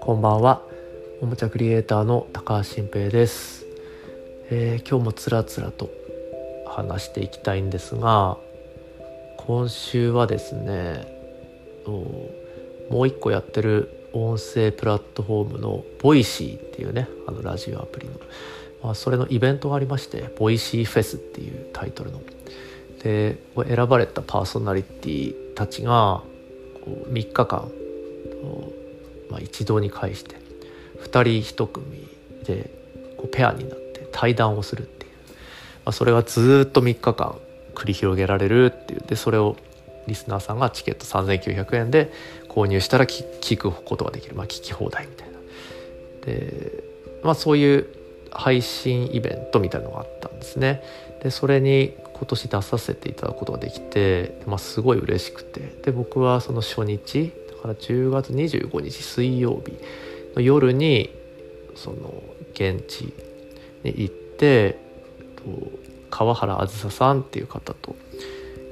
こんばんは。おもちゃクリエイターの高橋晋平です、えー、今日もつらつらと話していきたいんですが今週はですねもう一個やってる音声プラットフォームの Voicy っていうねあのラジオアプリの、まあ、それのイベントがありまして Voicy フェスっていうタイトルので選ばれたパーソナリティたちが3日間まあ、一堂に会して2人1組でペアになって対談をするっていう、まあ、それがずっと3日間繰り広げられるっていう。でそれをリスナーさんがチケット3900円で購入したら聞くことができる、まあ、聞き放題みたいな。で、まあ、そういう配信イベントみたいなのがあったんですね。でそれに今年出させていただくことができて、まあ、すごい嬉しくて。で僕はその初日だから10月25日水曜日の夜にその現地に行って川原あずささんっていう方と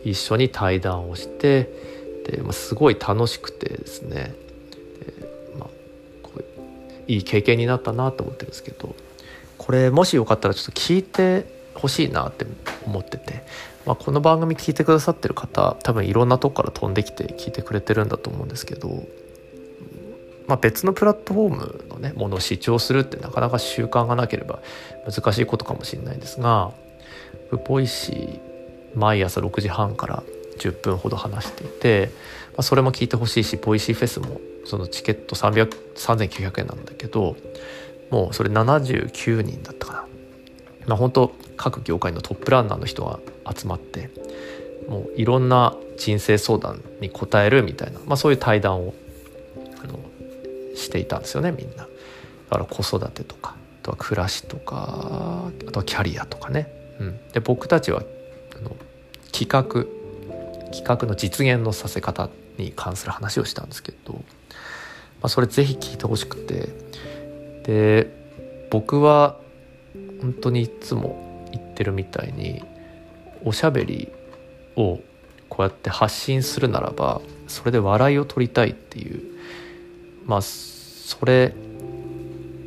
一緒に対談をしてで、まあ、すごい楽しくてですね。で、まあ、こういい経験になったなと思ってるんですけど。これもしよかったらちょっと聞いてほしいなって思っててまあ、この番組聞いてくださってる方多分いろんなとこから飛んできて聞いてくれてるんだと思うんですけど、まあ、別のプラットフォームのねものを視聴するってなかなか習慣がなければ難しいことかもしれないんですが Voicy 毎朝6時半から10分ほど話していて、まあ、それも聞いてほしいし Voicy フェスもそのチケット3900円なんだけどもうそれ79人だったかな。まあ、本当各業界のトップランナーの人が集まってもういろんな人生相談に答えるみたいな、まあ、そういう対談をあのしていたんですよねみんな。だから子育てとかあとは暮らしとかあとはキャリアとかね。うん、で僕たちはあの企画企画の実現のさせ方に関する話をしたんですけど、まあ、それぜひ聞いてほしくてで僕は本当にいつも言ってるみたいにおしゃべりをこうやって発信するならばそれで笑いを取りたいっていうまあそれ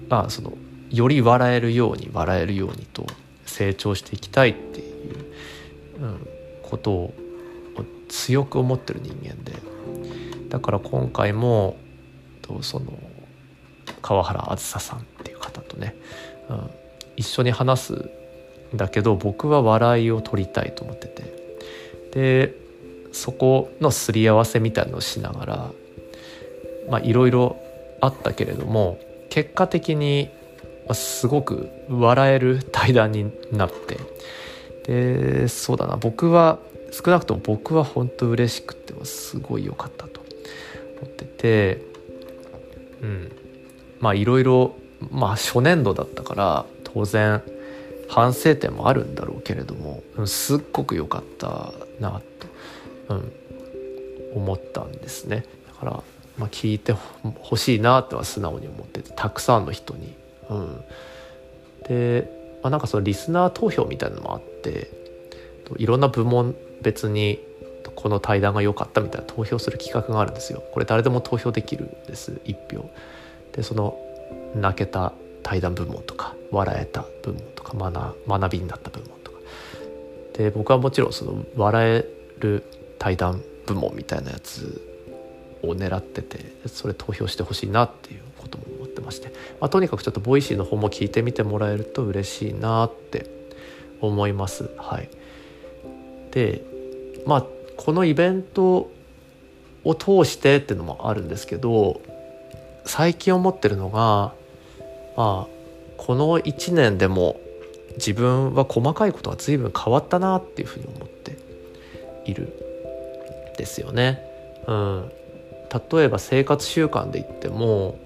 まあそのより笑えるように笑えるようにと成長していきたいっていう、うん、ことを強く思ってる人間で。だから今回もその川原あずささんっていう方とね、うん、一緒に話すんだけど僕は笑いを取りたいと思ってて。でそこのすり合わせみたいのをしながらまあいろいろあったけれども結果的にすごく笑える対談になって。でそうだな僕は少なくとも僕は本当嬉しくてすごい良かったと思ってて。うん。まあいろいろまあ初年度だったから当然反省点もあるんだろうけれどもすっごく良かったなと、うん、思ったんですねだから、まあ、聞いてほしいなとは素直に思っててたくさんの人に。うん、で、まあ、なんかそのリスナー投票みたいなのもあっていろんな部門別にこの対談が良かったみたいな投票する企画があるんですよ。これ誰でも投票できるんです1票。でその泣けた対談部門とか笑えた部門とか学びになった部門とか。で僕はもちろんその笑える対談部門みたいなやつを狙っててそれ投票してほしいなっていうことも思ってまして、まあ、とにかくちょっと Voicy の方も聞いてみてもらえると嬉しいなって思います。はい、でまあこのイベントを通してっていうのもあるんですけど最近思ってるのがまあこの1年でも自分は細かいことが随分変わったなっていうふうに思っているですよね。うん、例えば生活習慣で言っても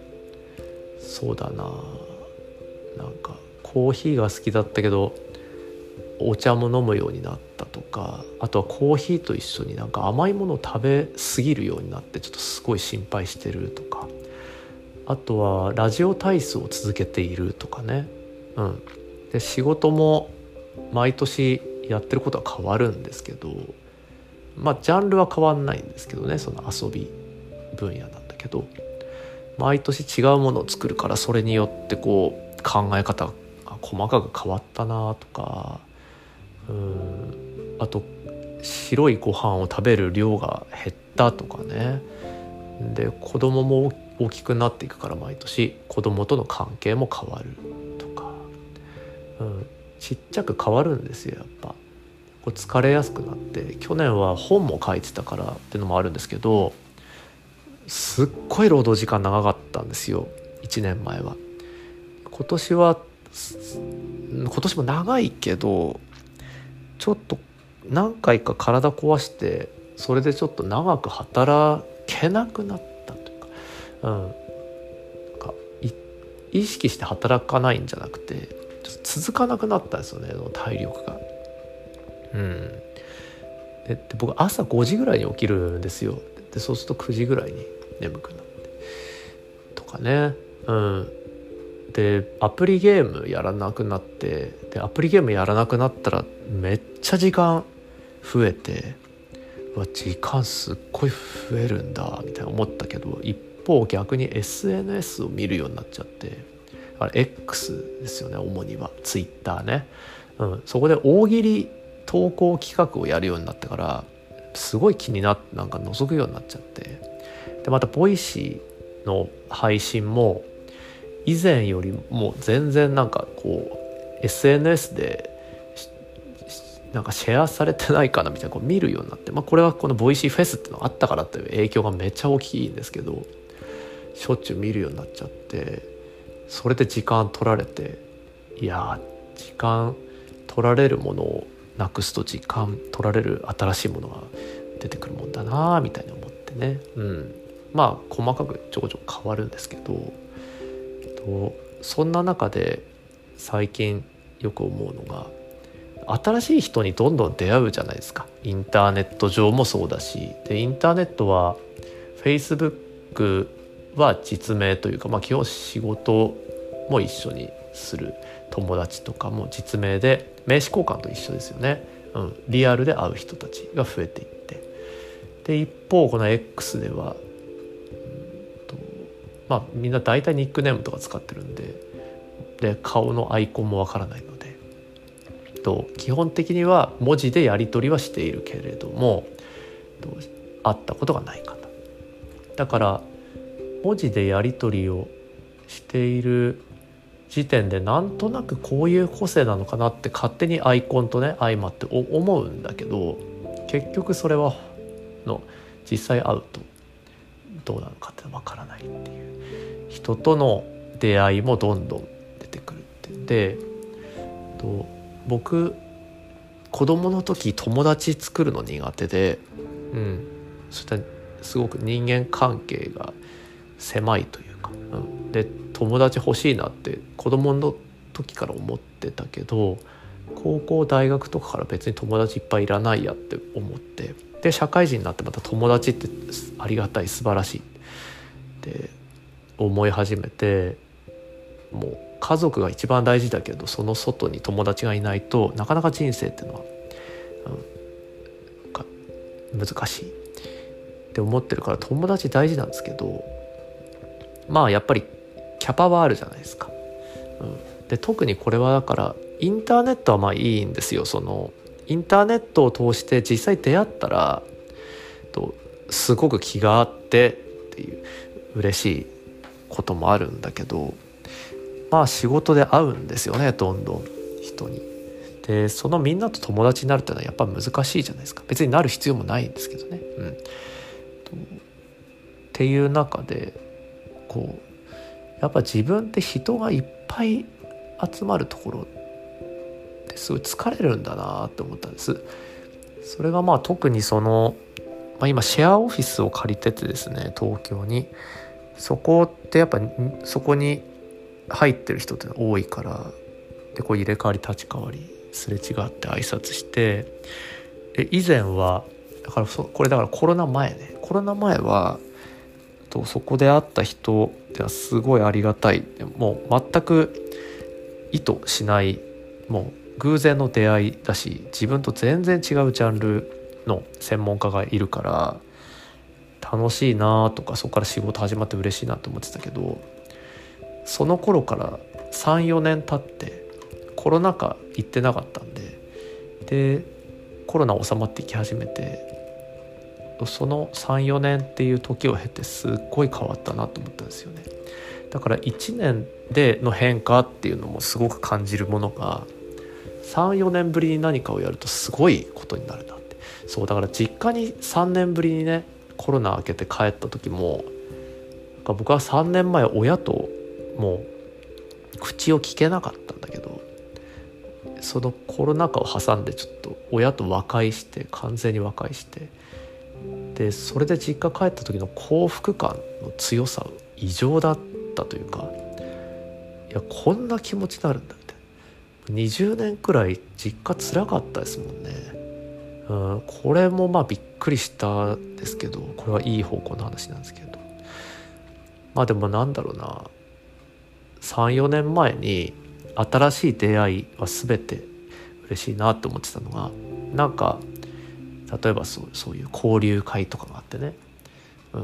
そうだななんかコーヒーが好きだったけどお茶も飲むようになったとかあとはコーヒーと一緒になんか甘いものを食べ過ぎるようになってちょっとすごい心配してるとかあとはラジオ体操を続けているとかね、うん、で仕事も毎年やってることは変わるんですけどまあジャンルは変わんないんですけどねその遊び分野なんだけど。毎年違うものを作るからそれによってこう考え方が細かく変わったなとか。うん。あと白いご飯を食べる量が減ったとかね。で子供も大大きくなっていくから毎年子供との関係も変わるとか、うん、ちっちゃく変わるんですよやっぱ。こう疲れやすくなって去年は本も書いてたからっていうのもあるんですけどすっごい労働時間長かったんですよ1年前は。今年は今年も長いけどちょっと何回か体壊してそれでちょっと長く働けなくなったう,、ん、か意識して働かないんじゃなくて続かなくなったんですよね体力が。うん、で僕朝5時ぐらいに起きるんですよ。でそうすると9時ぐらいに眠くなって。とかね。うん。でアプリゲームやらなくなってでアプリゲームやらなくなったらめっちゃ時間増えてわ時間すっごい増えるんだみたいな思ったけど一方逆に SNS を見るようになっちゃってあれ X ですよね主には。Twitter ね、うん、そこで大喜利投稿企画をやるようになってからすごい気になってなんか覗くようになっちゃって。でまた Voicy の配信も以前よりも全然なんかこう SNS でなんかシェアされてないかなみたいなこう見るようになって、まあ、これはこの Voicy フェスっていうのがあったからという影響がめっちゃ大きいんですけど。しょっちゅう見るようになっちゃってそれで時間取られていや時間取られるものをなくすと時間取られる新しいものが出てくるもんだなみたいに思ってね、うん、まあ細かくちょこちょこ変わるんですけどとそんな中で最近よく思うのが新しい人にどんどん出会うじゃないですか。インターネット上もそうだし。でインターネットは Facebook は実名というか、まあ、基本仕事も一緒にする友達とかも実名で名刺交換と一緒ですよね、うん、リアルで会う人たちが増えていって。で一方この X では、うんとまあ、みんな大体ニックネームとか使ってるんでで顔のアイコンもわからないので。と基本的には文字でやり取りはしているけれども会ったことがない方。だから文字でやり取りをしている時点でなんとなくこういう個性なのかなって勝手にアイコンとね相まって思うんだけど結局それはの実際会うとどうなのかってわからないっていう人との出会いもどんどん出てくるってでと僕子供の時友達作るの苦手でうんそしたすごく人間関係が狭いというか、うん、で友達欲しいなって子供の時から思ってたけど高校大学とかから別に友達いっぱいいらないやって思って。で社会人になってまた友達ってありがたい素晴らしい。って思い始めてもう家族が一番大事だけどその外に友達がいないとなかなか人生っていうのは、うん、難しい。って思ってるから友達大事なんですけどまあやっぱりキャパはあるじゃないですか。うん、で特にこれはだからインターネットはまあいいんですよそのインターネットを通して実際出会ったらとすごく気があってっていう嬉しいこともあるんだけどまあ仕事で会うんですよねどんどん人に。でそのみんなと友達になるっていうのはやっぱ難しいじゃないですか別になる必要もないんですけどね。うん、っていう中でこうやっぱ自分って人がいっぱい集まるところってすごい疲れるんだなって思ったんです。それがまあ特にその、まあ、今シェアオフィスを借りててですね東京に。そこってやっぱそこに入ってる人って多いからでこう入れ替わり立ち替わりすれ違って挨拶してで以前はだからこれだからコロナ前ね。コロナ前はとそこで会った人ではすごいありがたい。もう全く意図しない。もう偶然の出会いだし自分と全然違うジャンルの専門家がいるから楽しいなとかそこから仕事始まって嬉しいなと思ってたけどその頃から34年経ってコロナ禍行ってなかったんででコロナ収まってき始めてその34年っていう時を経てすっごい変わったなと思ったんですよね。だから1年での変化っていうのもすごく感じるものが34年ぶりに何かをやるとすごいことになるなって。そうだから実家に3年ぶりにねコロナ明けて帰った時も僕は3年前親ともう口を聞けなかったんだけどそのコロナ禍を挟んでちょっと親と和解して完全に和解してでそれで実家帰った時の幸福感の強さ異常だったというかいやこんな気持ちになるんだみたいな20年くらい実家つらかったですもんね、うん、これもまあびっくりしたんですけどこれはいい方向の話なんですけど。まあでもなんだろうな。34年前に新しい出会いは全て嬉しいなって思ってたのがなんか例えばそうそういう交流会とかがあってね、う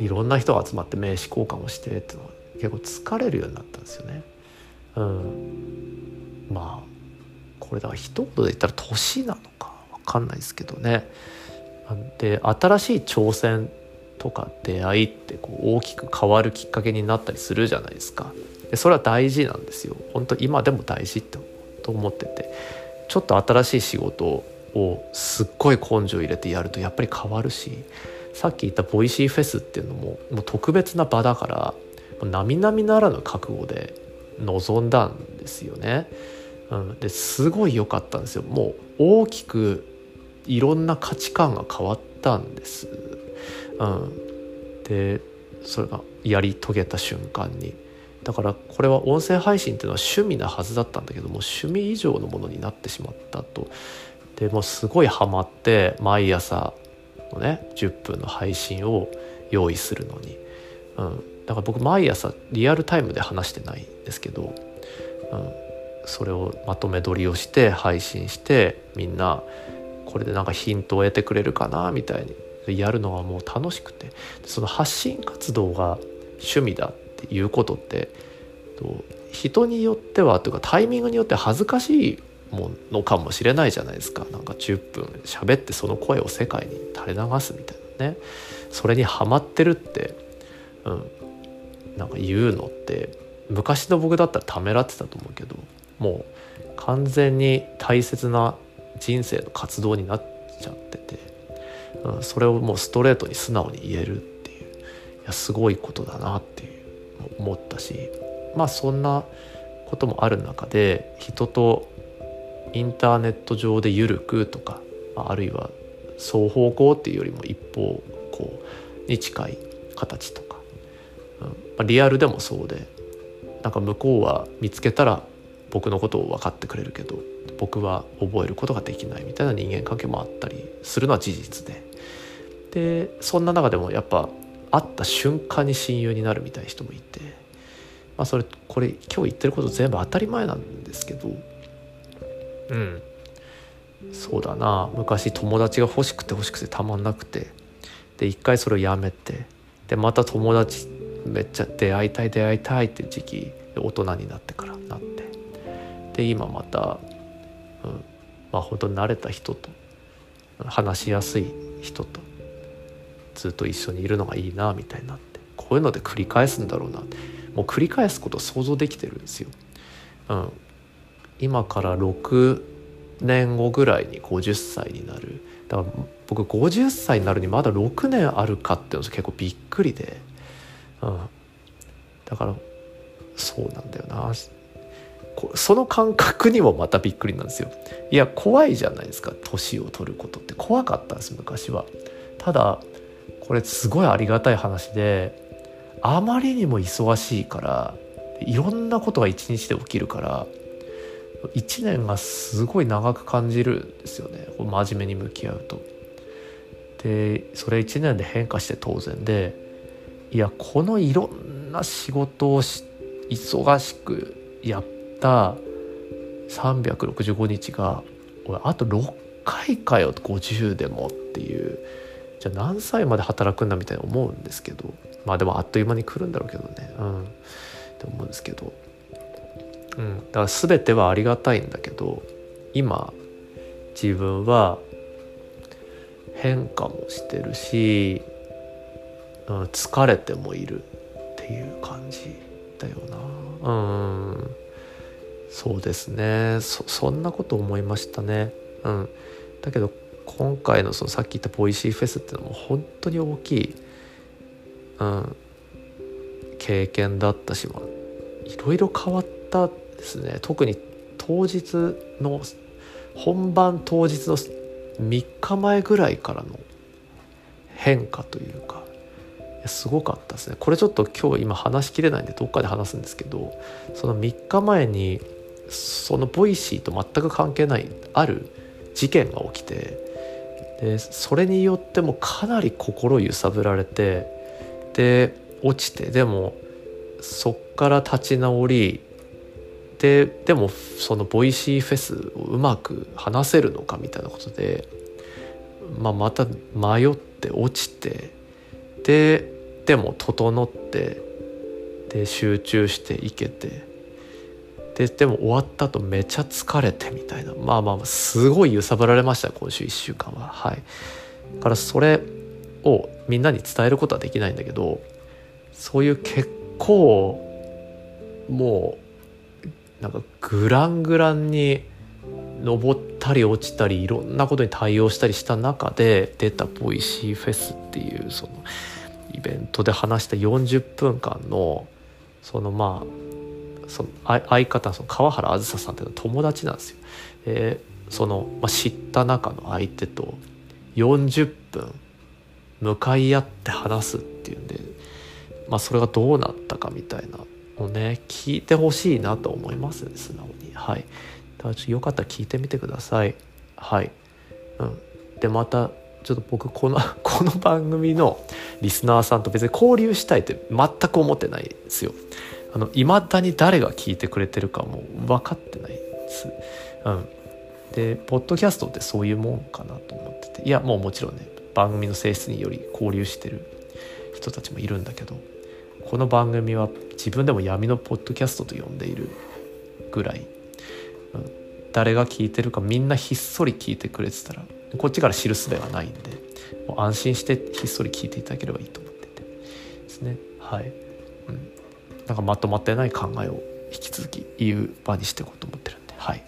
ん、いろんな人が集まって名刺交換をしてっていうのが結構疲れるようになったんですよね。うん、まあこれだから一言で言ったら年なのか分かんないですけどね。で新しい挑戦とか出会いってこう大きく変わるきっかけになったりするじゃないですか。でそれは大事なんですよ。本当今でも大事ってと思っててちょっと新しい仕事をすっごい根性入れてやるとやっぱり変わるしさっき言った Voicy フェスっていうのももう特別な場だから並々ならぬ覚悟で臨んだんですよね。うん、ですごい良かったんですよ。もう大きくいろんな価値観が変わったんです。うん、でそれがやり遂げた瞬間にだからこれは音声配信っていうのは趣味なはずだったんだけども趣味以上のものになってしまったとでもすごいハマって毎朝のね10分の配信を用意するのに、うん、だから僕毎朝リアルタイムで話してないんですけど、うん、それをまとめ撮りをして配信してみんなこれでなんかヒントを得てくれるかなみたいに。やるのがもう楽しくて。その発信活動が趣味だっていうことって人によってはというかタイミングによって恥ずかしいものかもしれないじゃないですか。なんか10分喋ってその声を世界に垂れ流すみたいなね。それにハマってるって、うん、なんか言うのって昔の僕だったらためらってたと思うけどもう完全に大切な人生の活動になっちゃってて、うん、それをもうストレートに素直に言えるっていう。いやすごいことだなっていう思ったしまあそんなこともある中で人とインターネット上で緩くとかあるいは双方向っていうよりも一方向に近い形とか、うんまあ、リアルでもそうでなんか向こうは見つけたら僕のことを分かってくれるけど僕は覚えることができないみたいな人間関係もあったりするのは事実で。でそんな中でもやっぱ会った瞬間に親友になるみたいな人もいて、まあ、それこれ今日言ってること全部当たり前なんですけどうん。そうだな。昔友達が欲しくて欲しくてたまんなくて。で一回それをやめて。でまた友達めっちゃ出会いたい出会いたいって時期大人になってからなって。で今また、うん、まあ本当に慣れた人と話しやすい人とずっと一緒にいるのがいいなみたいになって。こういうので繰り返すんだろうなもう繰り返すこと想像できてるんですよ。うん、今から6年後ぐらいに50歳になる。だから僕50歳になるにまだ6年あるかっていうの結構びっくりで、うん、だからそうなんだよな。その感覚にもまたびっくりなんですよ。いや怖いじゃないですか。年を取ることって。怖かったんです昔は。ただこれすごいありがたい話であまりにも忙しいからいろんなことが一日で起きるから1年がすごい長く感じるんですよね。真面目に向き合うと。でそれ1年で変化して当然でいやこのいろんな仕事を忙しくやった365日が俺あと6回かよ50でもっていう。じゃあ何歳まで働くんだみたいに思うんですけど。まあでもあっという間に来るんだろうけどね。うん。って思うんですけど、うん、だから全てはありがたいんだけど今自分は変化もしてるし、うん、疲れてもいるっていう感じだよな。うん。そうですね。そそんなこと思いましたね。うん。だけど今回のそのさっき言った Voicy フェスっていうのも本当に大きい、うん、経験だったしいろいろ変わったですね。特に当日の本番当日の3日前ぐらいからの変化というかすごかったですね。これちょっと今日今話しきれないんでどっかで話すんですけどその3日前にその Voicy と全く関係ないある事件が起きてでそれによってもかなり心揺さぶられてで落ちてでもそっから立ち直りででもその Voicy フェスをうまく話せるのかみたいなことで、まあ、また迷って落ちてででも整ってで集中していけてででも終わった後めちゃ疲れてみたいな。まあまあすごい揺さぶられました今週1週間は。はい。だからそれをみんなに伝えることはできないんだけどそういう結構もうなんかグラングランに登ったり落ちたりいろんなことに対応したりした中で出た Voicy フェスっていうそのイベントで話した40分間のそのまあその相方その川原あずささんっていうのは友達なんですよ。えー、その、まあ、知った中の相手と40分向かい合って話すっていうんでまあ、それがどうなったかみたいなのね聞いてほしいなと思いますね素直に。はい。だからよかったら聞いてみてください。はい。うん。でまたちょっと僕この この番組のリスナーさんと別に交流したいって全く思ってないですよ。あの未だに誰が聞いてくれてるかも分かってないです。うん。でポッドキャストってそういうもんかなと思ってて。いやもうもちろんね番組の性質により交流してる人たちもいるんだけど。この番組は自分でも闇のポッドキャストと呼んでいるぐらい、誰が聞いてるかみんなひっそり聞いてくれてたらこっちから知る術がないんでもう安心してひっそり聞いていただければいいと思ってて。ですね。はい、うん、なんかまとまってない考えを引き続き言う場にしていこうと思ってるんで。はい。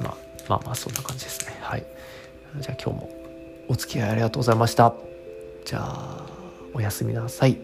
まあまあまあそんな感じですね。はい。じゃあ今日もお付き合いありがとうございました。じゃあ。おやすみなさい。